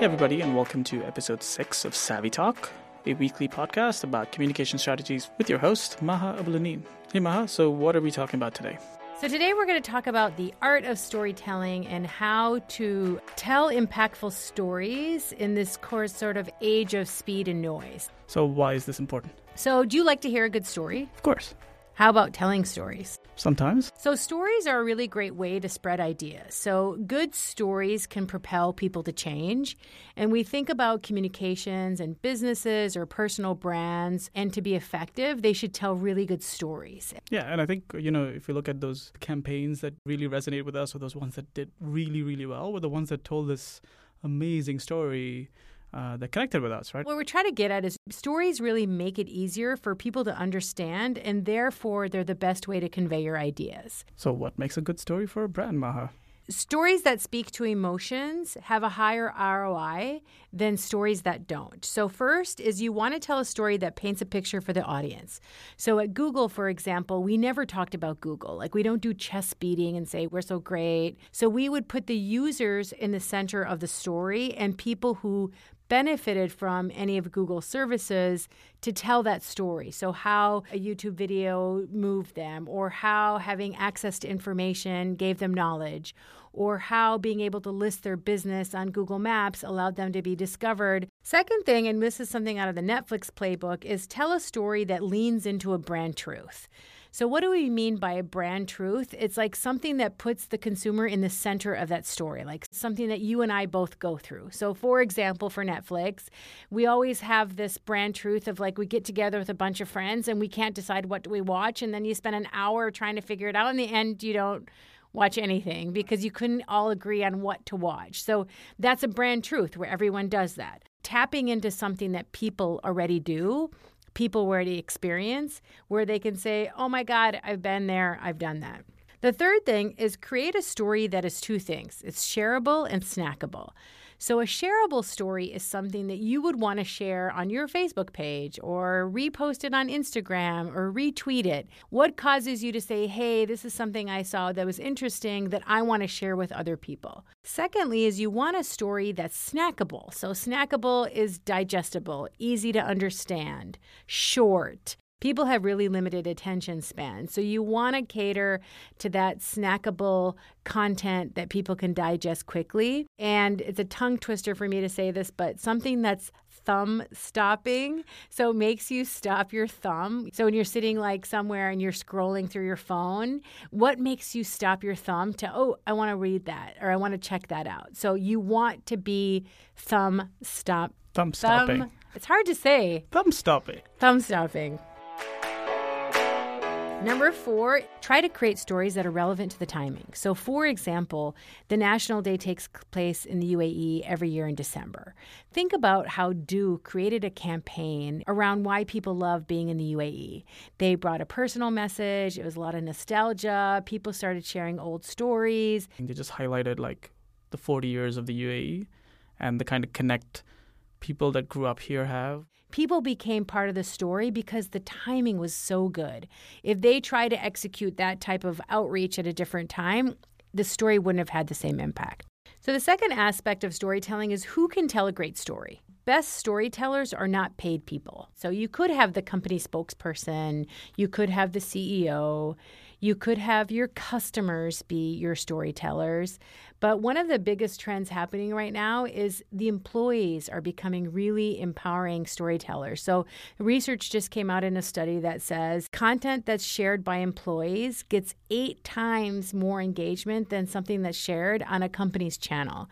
Hey, everybody, and welcome to episode six of Savvy Talk, a weekly podcast about communication strategies with your host, Maha Abouelenein. Hey, Maha, so what are we talking about today? So, today we're going to talk about the art of storytelling and how to tell impactful stories in this course sort of age of speed and noise. So, why is this important? So, do you like to hear a good story? Of course. How about telling stories? Sometimes. So, stories are a really great way to spread ideas. So, good stories can propel people to change. And we think about communications and businesses or personal brands, and to be effective, they should tell really good stories. Yeah, and I think, you know, if you look at those campaigns that really resonate with us, or those ones that did really, really well, were the ones that told this amazing story uh, that connected with us, right? What we're trying to get at is stories really make it easier for people to understand, and therefore they're the best way to convey your ideas. So, what makes a good story for a brand, Maha? Stories that speak to emotions have a higher ROI than stories that don't. So, first is you want to tell a story that paints a picture for the audience. So, at Google, for example, we never talked about Google. Like, we don't do chest beating and say, we're so great. So, we would put the users in the center of the story and people who benefited from any of Google's services to tell that story. So, how a YouTube video moved them, or how having access to information gave them knowledge, or how being able to list their business on Google Maps allowed them to be discovered. Second thing, and this is something out of the Netflix playbook, is tell a story that leans into a brand truth. So, what do we mean by a brand truth? It's like something that puts the consumer in the center of that story, like something that you and I both go through. So, for example, for Netflix, we always have this brand truth of like we get together with a bunch of friends and we can't decide what do we watch, and then you spend an hour trying to figure it out. In the end, you don't watch anything because you couldn't all agree on what to watch. So, that's a brand truth where everyone does that. Tapping into something that people already do people already experience where they can say, oh my God, I've been there, I've done that. The third thing is create a story that is two things it's shareable and snackable. So, a shareable story is something that you would want to share on your Facebook page or repost it on Instagram or retweet it. What causes you to say, hey, this is something I saw that was interesting that I want to share with other people? Secondly, is you want a story that's snackable. So, snackable is digestible, easy to understand, short, people have really limited attention span. So you want to cater to that snackable content that people can digest quickly. And it's a tongue twister for me to say this, but something that's thumb stopping. So it makes you stop your thumb. So when you're sitting like somewhere and you're scrolling through your phone, what makes you stop your thumb to, oh, I want to read that or I want to check that out? So you want to be thumb stop. Thumb stopping. Thumb, it's hard to say. Thumb stopping. Thumb stopping. Number four, try to create stories that are relevant to the timing. So, for example, the National Day takes place in the UAE every year in December. Think about how du created a campaign around why people love being in the UAE. They brought a personal message, it was a lot of nostalgia, people started sharing old stories. They just highlighted like the 40 years of the UAE and the kind of connect people that grew up here have people became part of the story because the timing was so good. If they try to execute that type of outreach at a different time, the story wouldn't have had the same impact. So, the second aspect of storytelling is who can tell a great story. Best storytellers are not paid people. So, you could have the company spokesperson, you could have the CEO, you could have your customers be your storytellers. But one of the biggest trends happening right now is the employees are becoming really empowering storytellers. So, research just came out in a study that says content that's shared by employees gets eight times more engagement than something that's shared on a company's channel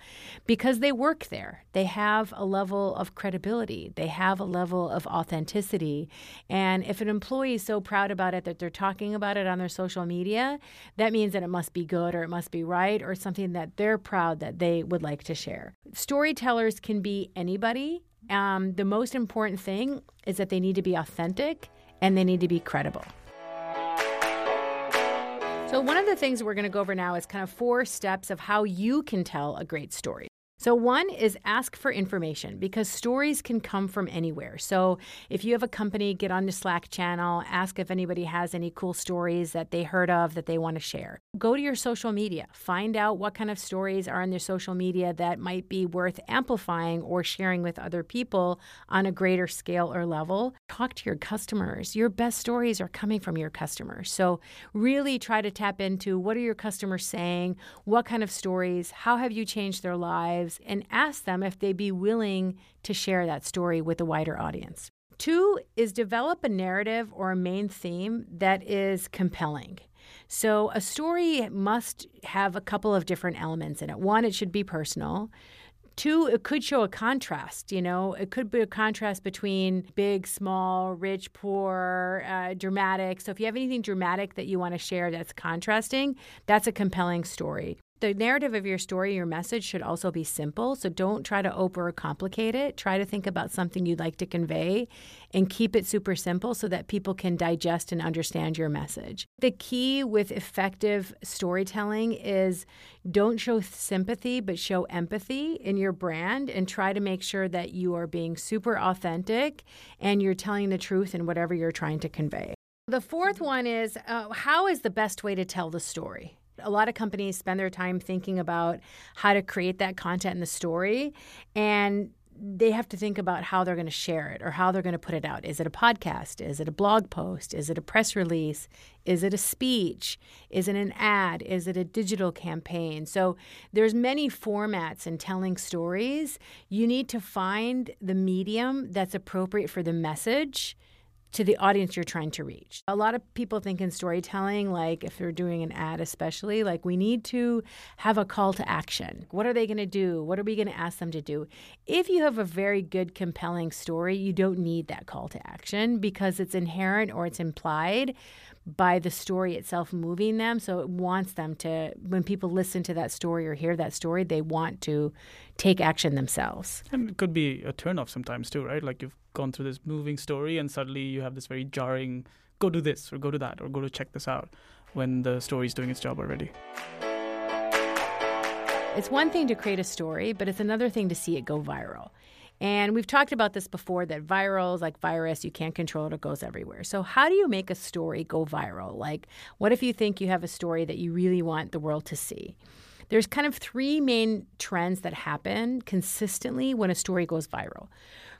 because they work there. They have a level of credibility, they have a level of authenticity. And if an employee is so proud about it that they're talking about it on their social media, that means that it must be good or it must be right or something that they're proud that they would like to share. Storytellers can be anybody. Um, the most important thing is that they need to be authentic and they need to be credible. So, one of the things we're going to go over now is kind of four steps of how you can tell a great story. So, one is ask for information because stories can come from anywhere. So, if you have a company, get on the Slack channel, ask if anybody has any cool stories that they heard of that they want to share. Go to your social media, find out what kind of stories are on their social media that might be worth amplifying or sharing with other people on a greater scale or level. Talk to your customers. Your best stories are coming from your customers. So, really try to tap into what are your customers saying? What kind of stories? How have you changed their lives? Lives and ask them if they'd be willing to share that story with a wider audience. Two is develop a narrative or a main theme that is compelling. So, a story must have a couple of different elements in it. One, it should be personal. Two, it could show a contrast. You know, it could be a contrast between big, small, rich, poor, uh, dramatic. So, if you have anything dramatic that you want to share that's contrasting, that's a compelling story the narrative of your story, your message should also be simple. So don't try to over complicate it. Try to think about something you'd like to convey and keep it super simple so that people can digest and understand your message. The key with effective storytelling is don't show sympathy, but show empathy in your brand and try to make sure that you are being super authentic and you're telling the truth in whatever you're trying to convey. The fourth one is uh, how is the best way to tell the story? A lot of companies spend their time thinking about how to create that content and the story and they have to think about how they're going to share it or how they're going to put it out. Is it a podcast? Is it a blog post? Is it a press release? Is it a speech? Is it an ad? Is it a digital campaign? So there's many formats in telling stories. You need to find the medium that's appropriate for the message to the audience you're trying to reach. A lot of people think in storytelling, like if they're doing an ad, especially, like we need to have a call to action. What are they going to do? What are we going to ask them to do? If you have a very good, compelling story, you don't need that call to action because it's inherent or it's implied by the story itself moving them. So it wants them to, when people listen to that story or hear that story, they want to take action themselves. And it could be a turnoff sometimes too, right? Like you've gone through this moving story and suddenly you have this very jarring go do this or go to that or go to check this out when the story is doing its job already. It's one thing to create a story, but it's another thing to see it go viral. And we've talked about this before that virals, like virus, you can't control it, it goes everywhere. So, how do you make a story go viral? Like, what if you think you have a story that you really want the world to see? There's kind of three main trends that happen consistently when a story goes viral.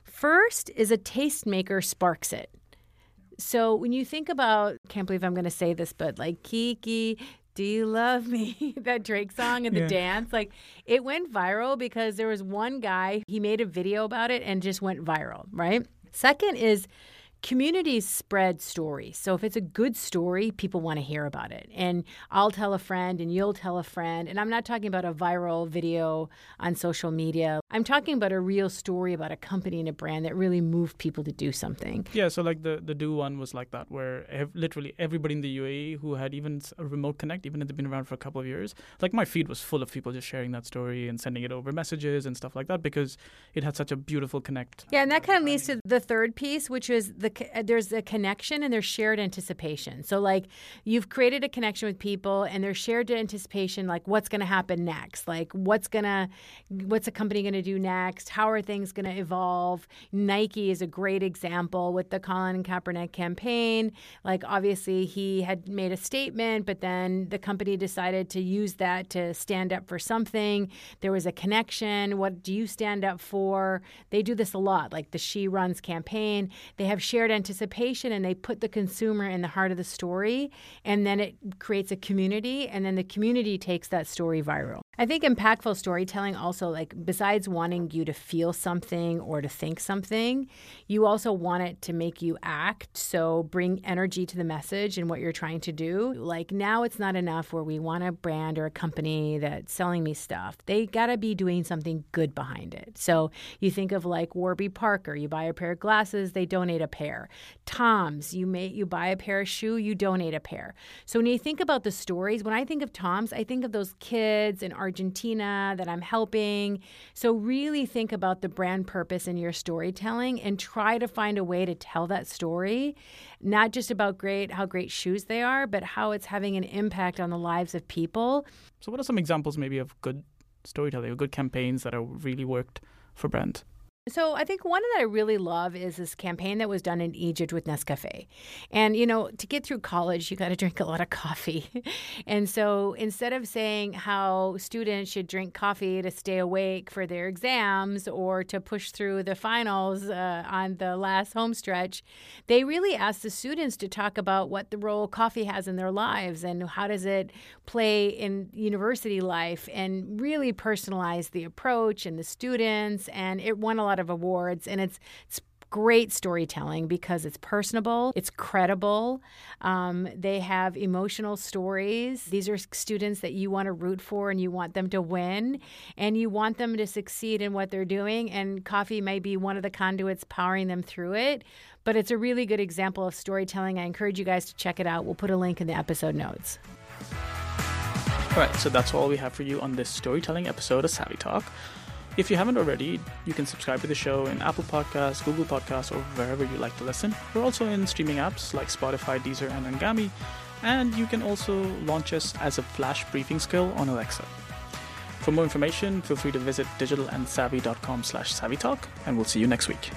First is a tastemaker sparks it. So when you think about, can't believe I'm going to say this, but like Kiki, do you love me? that Drake song and the yeah. dance, like it went viral because there was one guy, he made a video about it and just went viral, right? Second is communities spread stories. So if it's a good story, people want to hear about it. And I'll tell a friend and you'll tell a friend. And I'm not talking about a viral video on social media. I'm talking about a real story about a company and a brand that really moved people to do something. Yeah, so like the the du one was like that where ev- literally everybody in the UAE who had even a remote connect even if they've been around for a couple of years, like my feed was full of people just sharing that story and sending it over messages and stuff like that because it had such a beautiful connect. Yeah, and that kind of leads to the third piece which is the the uh, there's a connection and there's shared anticipation. So like you've created a connection with people and there's shared anticipation like what's going to happen next? Like what's going to what's a company going to do next? How are things going to evolve? Nike is a great example with the Colin Kaepernick campaign. Like obviously he had made a statement, but then the company decided to use that to stand up for something. There was a connection. What do you stand up for? They do this a lot, like the She Runs campaign. They have shared anticipation and they put the consumer in the heart of the story and then it creates a community and then the community takes that story viral. I think impactful storytelling also like besides wanting you to feel something or to think something, you also want it to make you act. So bring energy to the message and what you're trying to do. Like now it's not enough where we want a brand or a company that's selling me stuff. They got to be doing something good behind it. So you think of like Warby Parker, you buy a pair of glasses, they donate a pair. Tom's, you may you buy a pair of shoe, you donate a pair. So when you think about the stories, when I think of Tom's, I think of those kids in Argentina that I'm helping. So, really think about the brand purpose in your storytelling and try to find a way to tell that story, not just about great how great shoes they are, but how it's having an impact on the lives of people. So, what are some examples maybe of good storytelling, or good campaigns that have really worked for brands. So I think one that I really love is this campaign that was done in Egypt with Nescafe. And you know, to get through college, you got to drink a lot of coffee. and so instead of saying how students should drink coffee to stay awake for their exams or to push through the finals uh, on the last home stretch, they really asked the students to talk about what the role coffee has in their lives and how does it play in university life and really personalize the approach and the students and it won a lot of awards, and it's it's great storytelling because it's personable, it's credible. Um, they have emotional stories. These are students that you want to root for and you want them to win and you want them to succeed in what they're doing. And coffee may be one of the conduits powering them through it. But it's a really good example of storytelling. I encourage you guys to check it out. We'll put a link in the episode notes. All right, so that's all we have for you on this storytelling episode of Savvy Talk. If you haven't already, you can subscribe to the show in Apple Podcasts, Google Podcasts, or wherever you like to listen. We're also in streaming apps like Spotify, Deezer, and Anghami, and you can also launch us as a flash briefing skill on Alexa. For more information, feel free to visit digitalandsavvy.com slash savvytalk, and we'll see you next week.